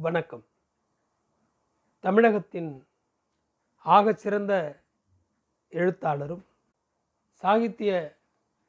வணக்கம். தமிழகத்தின் ஆகச்சிறந்த எழுத்தாளரும் சாகித்ய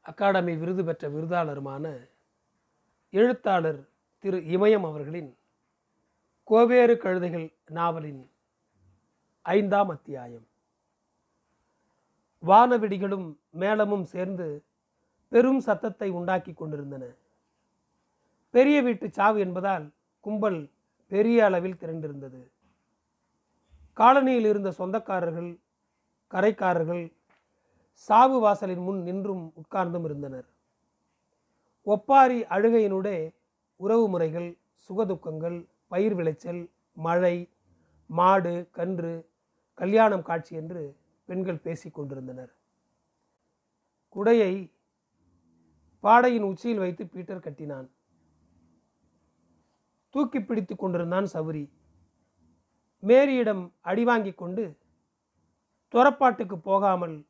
அகாடமி விருது பெற்ற விருதாளருமான எழுத்தாளர் திரு இமயம் அவர்களின் கோவேறு கழுதைகள் நாவலின் ஐந்தாம் அத்தியாயம். வானவெடிகளும் மேளமும் சேர்ந்து பெரும் சத்தத்தை உண்டாக்கி கொண்டிருந்தன. பெரிய வீட்டு சாவு என்பதால் கும்பல் பெரிய அளவில் திரண்டிருந்தது. காலனியில் இருந்த சொந்தக்காரர்கள் கரைக்காரர்கள் சாவு வாசலின் முன் நின்றும் உட்கார்ந்தும் இருந்தனர். ஒப்பாரி அழுகையினுடைய உறவு முறைகள் சுகதுக்கங்கள் பயிர் விளைச்சல் மழை மாடு கன்று கல்யாணம் காட்சி என்று பெண்கள் பேசிக் கொண்டிருந்தனர். குடையை பாடையின் உச்சியில் வைத்து பீட்டர் கட்டினான். தூக்கி பிடித்து கொண்டிருந்தான் சவுரி. மேரியிடம் அடி கொண்டு துறப்பாட்டுக்கு போகாமல்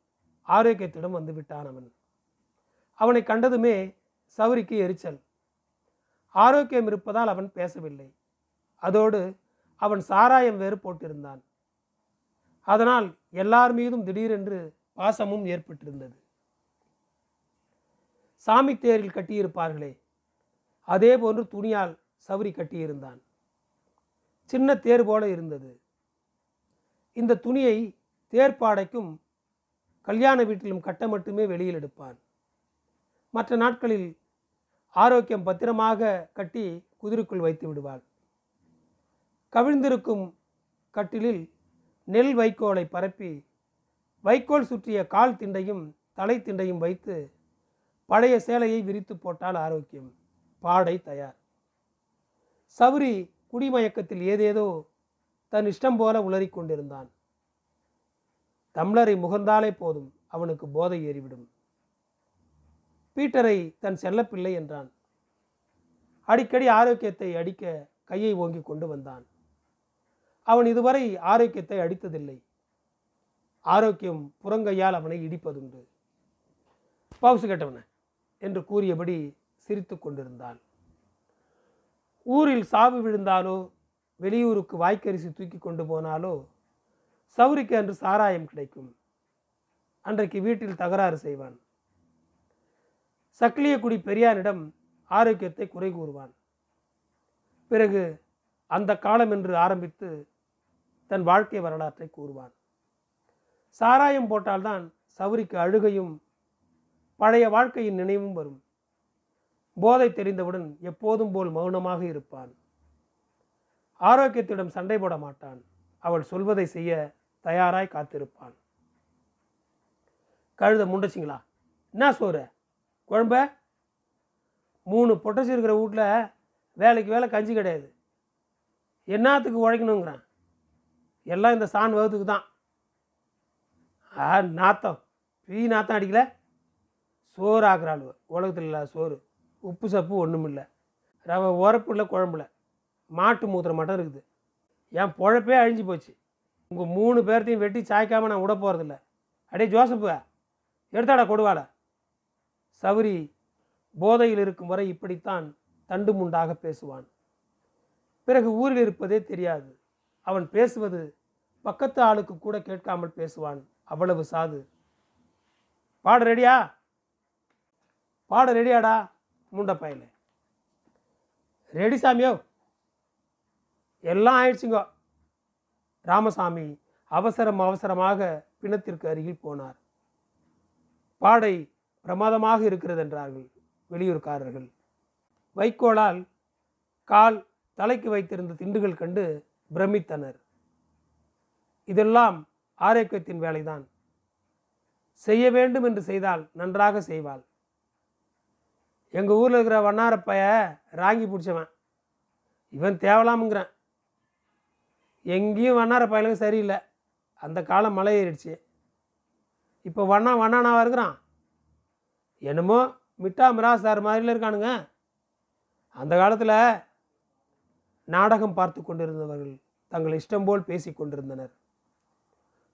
ஆரோக்கியத்திடம் வந்து விட்டான் அவன். அவனை கண்டதுமே சவுரிக்கு எரிச்சல். ஆரோக்கியம் இருப்பதால் அவன் பேசவில்லை. அதோடு அவன் சாராயம் வேறு போட்டிருந்தான். அதனால் எல்லார் மீதும் திடீரென்று பாசமும் ஏற்பட்டிருந்தது. சாமி தேரில் கட்டியிருப்பார்களே அதே போன்று துணியால் சவுரி கட்டியிருந்தான். சின்ன தேர் போல இருந்தது. இந்த துணியை தேர்ப்பாடைக்கும் கல்யாண வீட்டிலும் கட்ட மட்டுமே வெளியில் எடுப்பான். மற்ற நாட்களில் ஆரோக்கியம் பத்திரமாக கட்டி குதிரைக்குள் வைத்து விடுவாள். கவிழ்ந்திருக்கும் கட்டிலில் நெல் வைக்கோலை பரப்பி வைக்கோல் சுற்றிய கால் திண்டையும் தலை திண்டையும் வைத்து பழைய சேலையை விரித்து போட்டால் ஆரோக்கியம். பாடை தயார். சவுரி குடிமயக்கத்தில் ஏதேதோ தன் இஷ்டம் போல உளறிக் கொண்டிருந்தான் தம்ளரை முகந்தாலே போதும் அவனுக்கு போதை ஏறிவிடும். பீட்டரை தன் செல்லப்பிள்ளை என்றான். அடிக்கடி ஆரோக்கியத்தை அடிக்க கையை ஓங்கி கொண்டு வந்தான். அவன் இதுவரை ஆரோக்கியத்தை அடித்ததில்லை. ஆரோக்கியம் புறங்கையால் அவனை இடிப்பதுண்டு. பவுசு கெட்டவன என்று கூறியபடி சிரித்து கொண்டிருந்தான் ஊரில் சாவு விழுந்தாலோ வெளியூருக்கு வாய்க்கரிசி தூக்கி கொண்டு போனாலோ சௌரிக்கு அன்று சாராயம் கிடைக்கும். அன்றைக்கு வீட்டில் தகராறு செய்வான். சக்லியக்குடி பெரியாரிடம் ஆரோக்கியத்தை குறை கூறுவான். பிறகு அந்த காலம் என்று ஆரம்பித்து தன் வாழ்க்கை வரலாற்றை கூறுவான். சாராயம் போட்டால்தான் சவுரிக்கு அழுகையும் பழைய வாழ்க்கையின் நினைவும் வரும். போதை தெரிந்தவுடன் எப்போதும் போல் மௌனமாக இருப்பான். ஆரோக்கியத்திடம் சண்டை போட மாட்டான். அவள் சொல்வதை செய்ய தயாராய் காத்திருப்பான். கழுத முண்டச்சிங்களா? என்ன சோறு? குழம்ப? மூணு பொட்டச்சி இருக்கிற வீட்டில் வேலைக்கு வேலை கஞ்சி கிடையாது. என்னத்துக்கு உழைக்கணுங்கிறான். எல்லாம் இந்த சாண் வகுத்துக்கு தான். ஆ நாத்தம். பீ நாத்தம் அடிக்கல? சோறு ஆக்குறாள் உலகத்தில் இல்லாத சோறு. உப்பு சப்பு ஒன்றும் இல்லை ரவை உரப்பு இல்லை குழம்புல. மாட்டு மூத்திரம் மட்டும் இருக்குது. என் பொழப்பே அழிஞ்சு போச்சு. உங்கள் மூணு பேர்த்தையும் வெட்டி சாய்க்காமல் நான் விட போகிறதில்ல அடே ஜோசப்பு எடுத்தாடா கொடுவாடா. சவுரி போதையில் இருக்கும் வரை இப்படித்தான் தண்டு முண்டாக பேசுவான். பிறகு ஊரில் இருப்பதே தெரியாது. அவன் பேசுவது பக்கத்து ஆளுக்கு கூட கேட்காமல் பேசுவான். அவ்வளவு சாது. பாட ரெடியா? பாட ரெடியாடா? முண்டை பயல ரெடி சாமியோ? எல்லாம் ஆயிடுச்சுங்க. ராமசாமி அவசரம் அவசரமாக பிணத்திற்கு அருகில் போனார். பாடை பிரமாதமாக இருக்கிறது என்றார்கள் வெளியூர்காரர்கள். வைக்கோலால் கால் தலைக்கு வைத்திருந்த திண்டுகள் கண்டு பிரமித்தனர். இதெல்லாம் ஆரோக்கியத்தின் வேலைதான். செய்ய வேண்டும் என்று செய்தால் நன்றாக செய்வாள். எங்கள் ஊரில் இருக்கிற வண்ணாரப்பைய ராங்கி பிடிச்சவன். இவன் தேவலாமுங்கிறான். எங்கேயும் வண்ணார சரியில்லை. அந்த காலம் மலை ஏறிடுச்சு. இப்போ வண்ணா வண்ணானாவாக இருக்கிறான்? என்னமோ மிட்டா மிராசார் மாதிரில இருக்கானுங்க. அந்த காலத்தில் நாடகம் பார்த்து கொண்டிருந்தவர்கள் தங்கள் இஷ்டம் போல் பேசி கொண்டிருந்தனர்.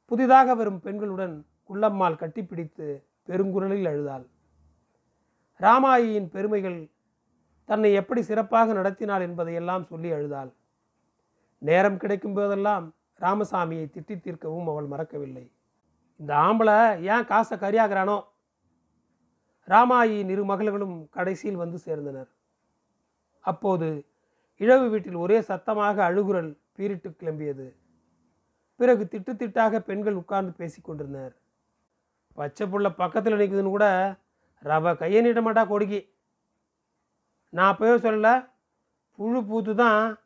புதிதாக வரும் பெண்களுடன் குள்ளம்மாள் கட்டிப்பிடித்து பெருங்குரலில் அழுதாள். ராமாயியின் பெருமைகள் தன்னை எப்படி சிறப்பாக நடத்தினாள் என்பதையெல்லாம் சொல்லி அழுதாள். நேரம் கிடைக்கும் போதெல்லாம் ராமசாமியை திட்டி தீர்க்கவும் அவள் மறக்கவில்லை. இந்த ஆம்பளை ஏன் காசை கரியாகிறானோ? ராமாயின் இரு மகள்களும் கடைசியில் வந்து சேர்ந்தனர். அப்போது இழவு வீட்டில் ஒரே சத்தமாக அழுகுரல் பீரிட்டு கிளம்பியது. பிறகு திட்டு திட்டாக பெண்கள் உட்கார்ந்து பேசிக் கொண்டிருந்தனர். பச்சை புள்ள பக்கத்தில் நிற்குதுன்னு கூட ரவ கையை நீட்ட மாட்டா கொடுக்கி. நான் அப்போவே சொல்லல புழு பூத்து தான்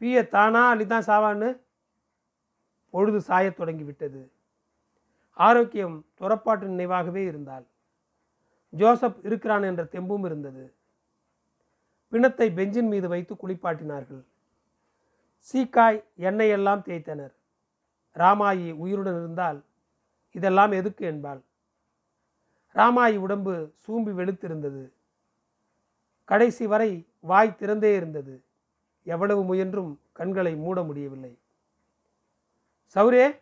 பீய தானா அள்ளித்தான் சாவான்னு பொழுது சாயத் தொடங்கி விட்டது. ஆரோக்கியம் துறப்பாட்டு நினைவாகவே இருந்தால் ஜோசப் இருக்கிறான் என்ற தெம்பும் இருந்தது. பிணத்தை பெஞ்சின் மீது வைத்து குளிப்பாட்டினார்கள். சீக்காய் எண்ணெய் எல்லாம் தேய்த்தனர். ராமாயி உயிருடன் இருந்தால் இதெல்லாம் எதுக்கு என்பாள். ராமாயி உடம்பு சூம்பி வெளுத்திருந்தது. கடைசி வரை வாய் திறந்தே இருந்தது. எவ்வளவு முயன்றும் கண்களை மூட முடியவில்லை. சௌரே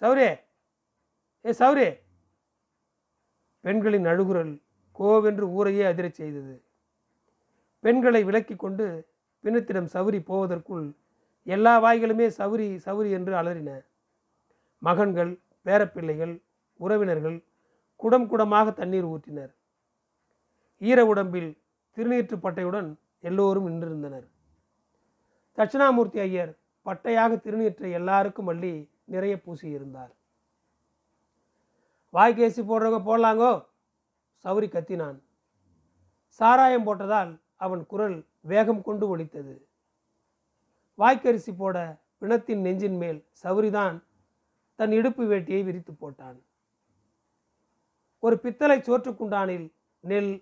சௌரே ஏ சௌரே. பெண்களின் அழுகுரல் கோவென்று ஊரையே அதிரச் செய்தது. பெண்களை விலக்கி கொண்டு பிணத்திடம் சவுரி போவதற்குள் எல்லா வாய்களுமே சவுரி சவுரி என்று அலறின. மகன்கள் பேரப்பிள்ளைகள் உறவினர்கள் குடம் குடமாக தண்ணீர் ஊற்றினர். ஈர உடம்பில் திருநீற்று பட்டையுடன் எல்லோரும் நின்றிருந்தனர். தட்சிணாமூர்த்தி ஐயர் பட்டையாக திருநீற்றை எல்லாருக்கும் அள்ளி நிறைய பூசியிருந்தார். வாய்க்கேசி போடுறவங்க போடலாங்கோ? சௌரி கத்தினான். சாராயம் போட்டதால் அவன் குரல் வேகம் கொண்டு ஒலித்தது. வாய்க்கரிசி போட பிணத்தின் நெஞ்சின் மேல் சௌரிதான் தன் இடுப்பு வேட்டியை விரித்து போட்டான். ஒரு பித்தளை சோற்றுக்குண்டானில் நெல்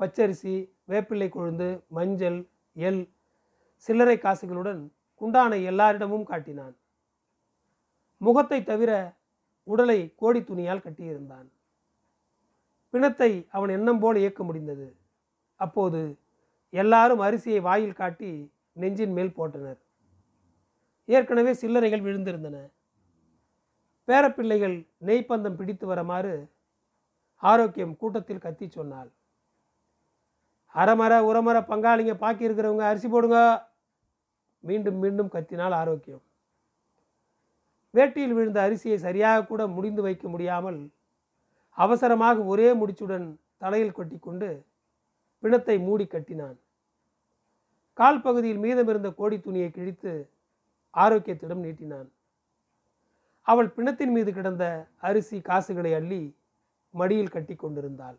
பச்சரிசி வேப்பிள்ளை கொழுந்து மஞ்சள் எல் சில்லறை காசுகளுடன் குண்டானை எல்லாரிடமும் காட்டினான். முகத்தை தவிர உடலை கோடி துணியால் கட்டியிருந்தான். பிணத்தை அவன் எண்ணம் போல் இயக்க முடிந்தது. அப்போது எல்லாரும் அரிசியை வாயில் காட்டி நெஞ்சின் மேல் போட்டனர். ஏற்கனவே சில்லறைகள் விழுந்திருந்தன. பேரப்பிள்ளைகள் நெய்ப்பந்தம் பிடித்து வரமாறு ஆரோக்கியம் கூட்டத்தில் கத்தி சொன்னாள். அறமர உரமர பங்காளிங்க பாக்கி இருக்கிறவங்க அரிசி போடுங்க. மீண்டும் மீண்டும் கத்தினால் ஆரோக்கியம். வேட்டியில் விழுந்த அரிசியை சரியாக கூட முடிந்து வைக்க முடியாமல் அவசரமாக ஒரே முடிச்சுடன் தலையில் கொட்டிக்கொண்டு பிணத்தை மூடி கட்டினான். கால் பகுதியில் மீதமிருந்த கோடி துணியை கிழித்து ஆரோக்கியத்திடம் நீட்டினான். அவள் பிணத்தின் மீது கிடந்த அரிசி காசுகளை அள்ளி மடியில் கட்டி கொண்டிருந்தாள்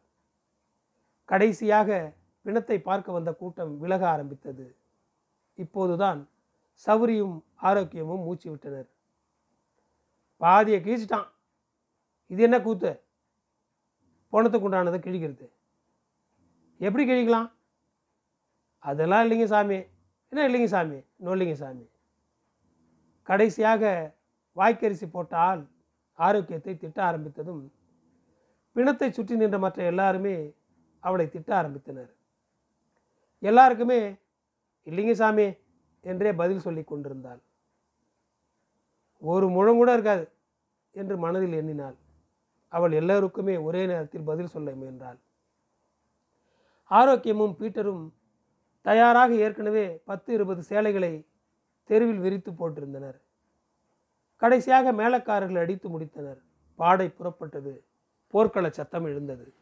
கடைசியாக பிணத்தை பார்க்க வந்த கூட்டம் விலக ஆரம்பித்தது. இப்போதுதான் சௌரியும் ஆரோக்கியமும் மூச்சு விட்டனர். பாதியை கிழிச்சிட்டான். இது என்ன கூத்து? போனத்துக்கு உண்டானதை கிழிக்கிறது. எப்படி கிழிக்கலாம்? அதெல்லாம் இல்லைங்க சாமி. என்ன இல்லைங்க சாமி? நொல்லிங்க சாமி. கடைசியாக வாய்க்கரிசி போட்டால் ஆரோக்கியத்தை திட்ட ஆரம்பித்ததும் பிணத்தை சுற்றி நின்ற மற்ற எல்லாருமே அவளை திட்ட ஆரம்பித்தனர். எல்லாருக்குமே இல்லைங்க சாமி என்றே பதில் சொல்லி கொண்டிருந்தாள். ஒரு முழம் கூட இருக்காது என்று மனதில் எண்ணினாள். அவள் எல்லோருக்குமே ஒரே நேரத்தில் பதில் சொல்ல முயன்றாள். ஆரோக்கியமும் பீட்டரும் தயாராக ஏற்கனவே பத்து இருபது சேலைகளை தெருவில் விரித்து போட்டிருந்தனர். கடைசியாக மேலக்காரர்கள் அடித்து முடித்தனர். பாடை புறப்பட்டது. போர்க்கள சத்தம் எழுந்தது.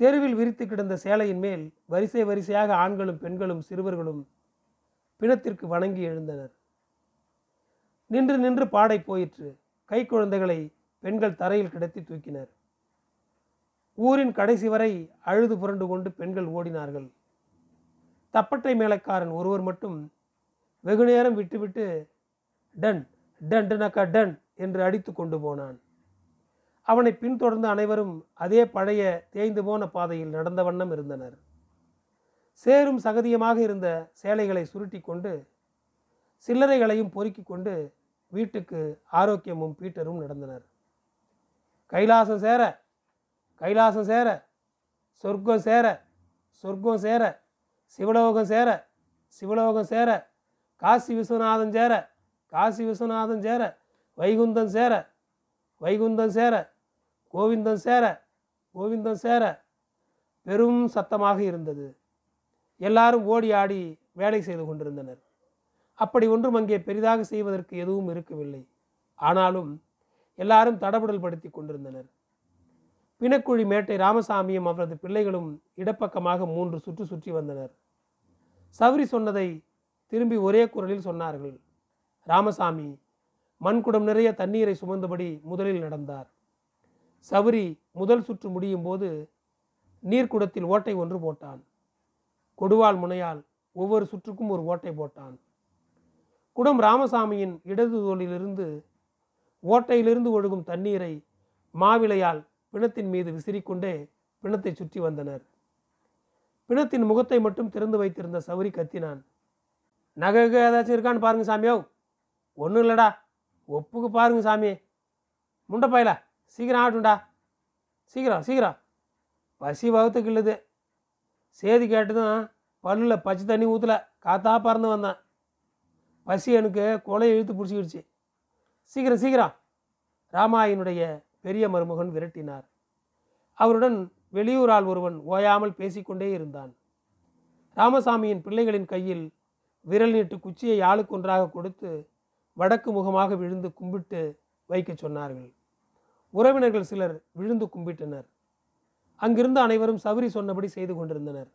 தெருவில் விரித்து கிடந்த சேலையின் மேல் வரிசை வரிசையாக ஆண்களும் பெண்களும் சிறுவர்களும் பிணத்திற்கு வணங்கி எழுந்தனர். நின்று நின்று பாடை போயிற்று. கை குழந்தைகளை பெண்கள் தரையில் கிடத்தி தூக்கினர். ஊரின் கடைசி வரை அழுது புரண்டு கொண்டு பெண்கள் ஓடினார்கள். தப்பட்டை மேலக்காரன் ஒருவர் மட்டும் வெகு நேரம் விட்டுவிட்டு டன் டன் டனக்கா டன் என்று அடித்து கொண்டு போனான். அவனை பின்தொடர்ந்த அனைவரும் அதே பழைய தேய்ந்து போன பாதையில் நடந்த வண்ணம் இருந்தனர். சேரும் சகதியமாக இருந்த சேலைகளை சுருட்டி கொண்டு சில்லறைகளையும் பொறுக்கி கொண்டு வீட்டுக்கு ஆரோக்கியமும் பீட்டரும் நடந்தனர். கைலாசம் சேர கைலாசம் சேர சொர்க்கம் சேர சொர்க்கம் சேர சிவலோகம் சேர சிவலோகம் சேர காசி விஸ்வநாதன் சேர காசி விஸ்வநாதன் சேர வைகுந்தம் சேர வைகுந்தம் சேர கோவிந்தம் சேர கோவிந்தம் சேர. பெரும் சத்தமாக இருந்தது. எல்லாரும் ஓடி ஆடி வேலை செய்து கொண்டிருந்தனர். அப்படி ஒன்றும் அங்கே பெரிதாக செய்வதற்கு எதுவும் இருக்கவில்லை. ஆனாலும் எல்லாரும் தடபுடல் படுத்தி கொண்டிருந்தனர். பிணக்குழி மேட்டை ராமசாமியும் அவரது பிள்ளைகளும் இடப்பக்கமாக மூன்று சுற்று சுற்றி வந்தனர். சௌரி சொன்னதை திரும்பி ஒரே குரலில் சொன்னார்கள். ராமசாமி மண்குடம் நிறைய தண்ணீரை சுமந்தபடி முதலில் நடந்தார். சவுரி முதல் சுற்று முடியும் போது நீர்க்குடத்தில் ஓட்டை ஒன்று போட்டான். கொடுவாள் முனையால் ஒவ்வொரு சுற்றுக்கும் ஒரு ஓட்டை போட்டான். குடம் ராமசாமியின் இடது தோளிலிருந்து ஓட்டையிலிருந்து ஒழுகும் தண்ணீரை மாவிளையால் பிணத்தின் மீது விசிறிக்கொண்டே பிணத்தை சுற்றி வந்தனர். பிணத்தின் முகத்தை மட்டும் திறந்து வைத்திருந்த சவுரி கத்தினான். நகை ஏதாச்சும் இருக்கான்னு பாருங்க சாமியோ. ஒன்றும் இல்லைடா. ஒப்புக்கு பாருங்க சாமி முண்டப்பாயில சீக்கிரம் ஆகட்டும்டா. சீக்கிரம் சீக்கிரம். பசி வகுத்துக்கு இல்லது. சேதி கேட்டதும் பல்லில் பச்சை தண்ணி ஊற்றல காத்தா பறந்து வந்தேன். பசி எனக்கு கொலையை இழுத்து பிடிச்சிக்கிடுச்சு. சீக்கிரம் சீக்கிரம். ராமாயினுடைய பெரிய மருமகன் விரட்டினார். அவருடன் வெளியூரால் ஒருவன் ஓயாமல் பேசிக்கொண்டே இருந்தான். ராமசாமியின் பிள்ளைகளின் கையில் விரல் நீட்டு குச்சியை ஆளுக்கு ஒன்றாக கொடுத்து வடக்கு முகமாக விழுந்து கும்பிட்டு வைக்கச் சொன்னார்கள். உறவினர்கள் சிலர் விழுந்து கும்பிட்டனர். அங்கிருந்து அனைவரும் சபரி சொன்னபடி செய்து கொண்டிருந்தனர்.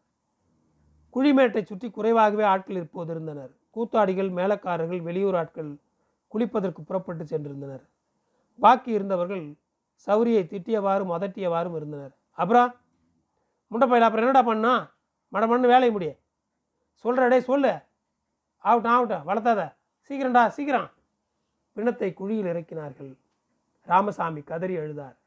குழிமேட்டை சுற்றி குறைவாகவே ஆட்கள் இப்போது இருந்தனர் கூத்தாடிகள் மேலக்காரர்கள் வெளியூர் ஆட்கள் குளிப்பதற்கு புறப்பட்டு சென்றிருந்தனர். பாக்கி இருந்தவர்கள் சௌரியை திட்டியவாறும் அதட்டியவாறும் இருந்தனர். அப்புறம் முண்டைப்பையில் அப்புறம் என்னடா பண்ணா? மடமண்ணு வேலையை முடிய. சொல்கிறடே சொல்லு. ஆகட்டும் ஆகட்டும் வளர்த்தாத. சீக்கிரம்டா சீக்கிரம். பிணத்தை குழியில் இறக்கினார்கள். ராமசாமி கதறி அழுதார்.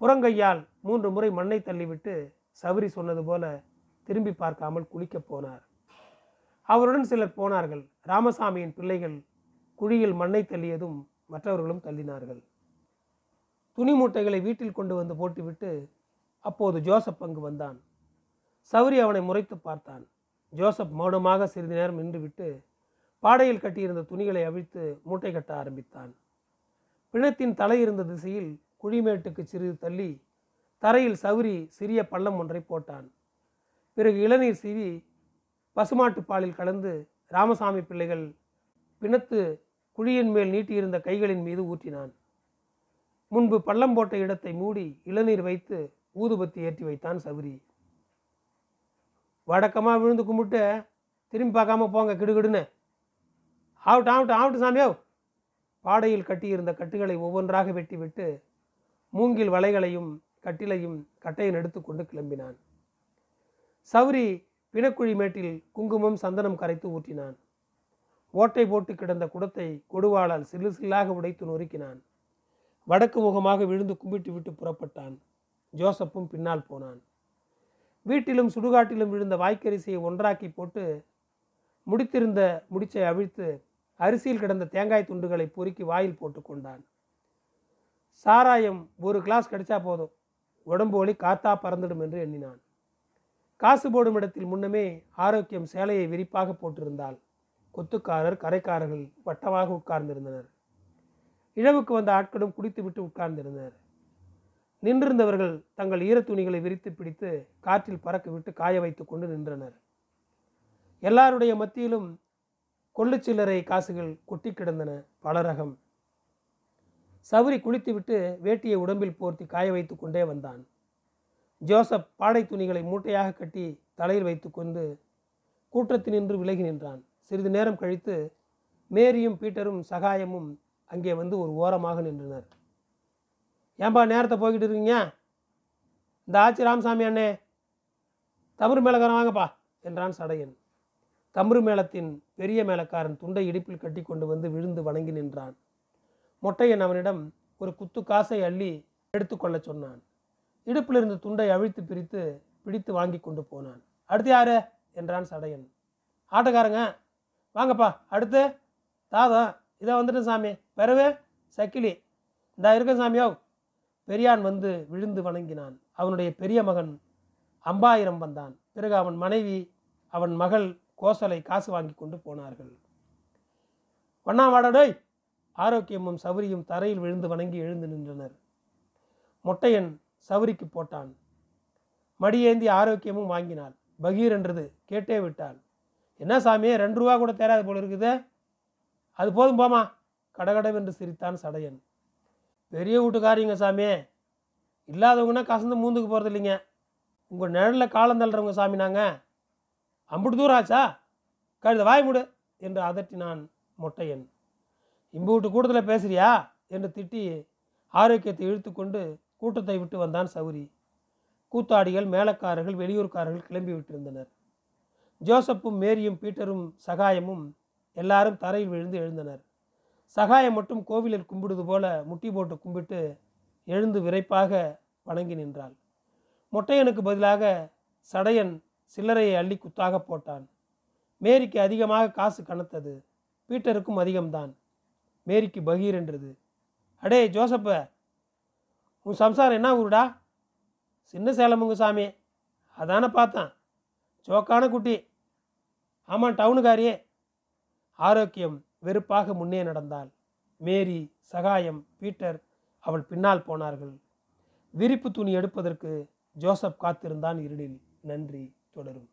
புறங்கையால் மூன்று முறை மண்ணை தள்ளிவிட்டு சவுரி சொன்னது போல திரும்பி பார்க்காமல் குளிக்கப் போனார். அவருடன் சிலர் போனார்கள். ராமசாமியின் பிள்ளைகள் குழியில் மண்ணை தள்ளியதும் மற்றவர்களும் தள்ளினார்கள். துணி மூட்டைகளை வீட்டில் கொண்டு வந்து போட்டுவிட்டு அப்போது ஜோசப் அங்கு வந்தான். சௌரி அவனை முறைத்து பார்த்தான். ஜோசப் மௌனமாக சிறிது நேரம் நின்றுவிட்டு பாடையில் கட்டியிருந்த துணிகளை அவிழ்த்து மூட்டை கட்ட ஆரம்பித்தான். பிணத்தின் தலை இருந்த திசையில் குழிமேட்டுக்கு சிறிது தள்ளி தரையில் சவுரி சிறிய பள்ளம் ஒன்றை போட்டான். பிறகு இளநீர் சீவி பசுமாட்டு பாலில் கலந்து ராமசாமி பிள்ளைகள் பிணத்து குழியின் மேல் நீட்டியிருந்த கைகளின் மீது ஊற்றினான். முன்பு பள்ளம் போட்ட இடத்தை மூடி இளநீர் வைத்து ஊதுபத்தி ஏற்றி வைத்தான் சவுரி. வடக்கமாக விழுந்து கும்பிட்டு திரும்பி பார்க்காம போங்க கிடுகிடுன்னு. ஆகட்டும் ஆகட்டும் ஆகட்டும் சாமியோ பாடையில் கட்டியிருந்த கட்டுகளை ஒவ்வொன்றாக வெட்டிவிட்டு மூங்கில் வலைகளையும் கட்டிலையும் கட்டையும் எடுத்துக்கொண்டு கிளம்பினான். சௌரி பிணக்குழி மேட்டில் குங்குமம் சந்தனம் கரைத்து ஊற்றினான். ஓட்டை போட்டு கிடந்த குடத்தை கொடுவாளால் சில்லு சில்லாக உடைத்து நொறுக்கினான். வடக்கு முகமாக விழுந்து கும்பிட்டு விட்டு புறப்பட்டான். ஜோசப்பும் பின்னால் போனான். வீட்டிலும் சுடுகாட்டிலும் விழுந்த வாய்க்கரிசியை ஒன்றாக்கி போட்டு முடித்திருந்த முடிச்சை அவிழ்த்து அரிசியில் கிடந்த தேங்காய் துண்டுகளை பொறுக்கி வாயில் போட்டு கொண்டான். சாராயம் ஒரு கிளாஸ் கிடைச்சா போதும். உடம்பு ஒளி காத்தா பறந்துடும் என்று எண்ணினான். காசு போடும் இடத்தில் முன்னமே ஆரோக்கியம் சேலையை விரிப்பாக போட்டிருந்தால் கொத்துக்காரர் கரைக்காரர்கள் வட்டமாக உட்கார்ந்திருந்தனர். இழவுக்கு வந்த ஆட்களும் குடித்துவிட்டு உட்கார்ந்திருந்தனர். நின்றிருந்தவர்கள் தங்கள் ஈரத்துணிகளை விரித்து பிடித்து காற்றில் பறக்க விட்டு காய வைத்து கொண்டு நின்றனர். எல்லாருடைய மத்தியிலும் கொள்ளு சில்லறை காசுகள் கொட்டி கிடந்தன பல ரகம் சவுரி குளித்துவிட்டு வேட்டியை உடம்பில் போர்த்தி காய வைத்து கொண்டே வந்தான். ஜோசப் பாடை துணிகளை மூட்டையாக கட்டி தலையில் வைத்துக்கொண்டு கூட்டத்தினின்று விலகி நின்றான். சிறிது நேரம் கழித்து மேரியும் பீட்டரும் சகாயமும் அங்கே வந்து ஒரு ஓரமாக நின்றனர். ஏன்பா நேரத்தை போய்கிட்டு இருக்கீங்க? இந்த ஆச்சி ராமசாமி அண்ணே தமிழ் மேலக்காரன் வாங்கப்பா என்றான் சடையன். தம்புரு மேளத்தின் பெரிய மேளக்காரன் துண்டை இடுப்பில் கட்டி கொண்டு வந்து விழுந்து வணங்கி நின்றான். மொட்டையன் அவனிடம் ஒரு குத்து காசை அள்ளி எடுத்துக்கொள்ளச் சொன்னான். இடுப்பில் இருந்த துண்டை அழித்து பிரித்து பிடித்து வாங்கி கொண்டு போனான். அடுத்து யாரு? என்றான் சடையன். ஆட்டக்காரங்க வாங்கப்பா அடுத்து. தாதம் இதை வந்துட்டு சாமி. பிறவே சக்கிலி. இந்த இருக்க சாமியோ பெரியான் வந்து விழுந்து வணங்கினான். அவனுடைய பெரிய மகன் அம்பாயிரம் வந்தான். பிறகு அவன் மனைவி அவன் மகள் கோசலை காசு வாங்கி கொண்டு போனார்கள். வண்ணா வாடடோய் ஆரோக்கியமும் சௌரியும் தரையில் விழுந்து வணங்கி எழுந்து நின்றனர். மொட்டையன் சௌரிக்கு போட்டான். மடியேந்தி ஆரோக்கியமும் வாங்கினாள். பகீர் என்றது கேட்டே விட்டாள். என்ன சாமி ரெண்டு ரூபா கூட தேராது போல இருக்குது. அது போதும் போமா கடகடவென்று சிரித்தான் சடையன். பெரிய வீட்டுக்காரிங்க சாமி இல்லாதவங்கன்னா கசந்து மூந்துக்கு போகிறது இல்லைங்க உங்கள் நிழலில் காலம் தள்ளுறவங்க சாமி நாங்கள் அம்புட்டு தூரம் ஆச்சா? கழுத வாய் முடு என்று அதட்டினான் மொட்டையன். இம்புட்டு கூட்டத்தில் பேசுறியா? என்று திட்டி ஆரோக்கியத்தை இழுத்து கொண்டு கூட்டத்தை விட்டு வந்தான் சௌரி. கூத்தாடிகள் மேலக்காரர்கள் வெளியூர்காரர்கள் கிளம்பி விட்டிருந்தனர். ஜோசப்பும் மேரியும் பீட்டரும் சகாயமும் எல்லாரும் தரையில் விழுந்து எழுந்தனர். சகாயம் மட்டும் கோவிலில் கும்பிடுவது போல முட்டி போட்டு கும்பிட்டு எழுந்து விரைப்பாக வணங்கி நின்றாள். மொட்டையனுக்கு பதிலாக சடையன் சில்லறையை அள்ளி குத்தாக போட்டான். மேரிக்கு அதிகமாக காசு கனத்தது. பீட்டருக்கும் அதிகம்தான். மேரிக்கு பகீர் என்றது. அடே ஜோசப்ப உன் சம்சாரம் என்ன ஊருடா? சின்ன சேலமுங்க சாமி. அதானே பார்த்தேன். சோக்கான குட்டி. ஆமாம் டவுனுக்காரியே. ஆரோக்கியம் வெறுப்பாக முன்னே நடந்தாள். மேரி சகாயம் பீட்டர் அவள் பின்னால் போனார்கள். விரிப்பு துணி எடுப்பதற்கு ஜோசப் காத்திருந்தான் இருளில். நன்றி. தொடரும்.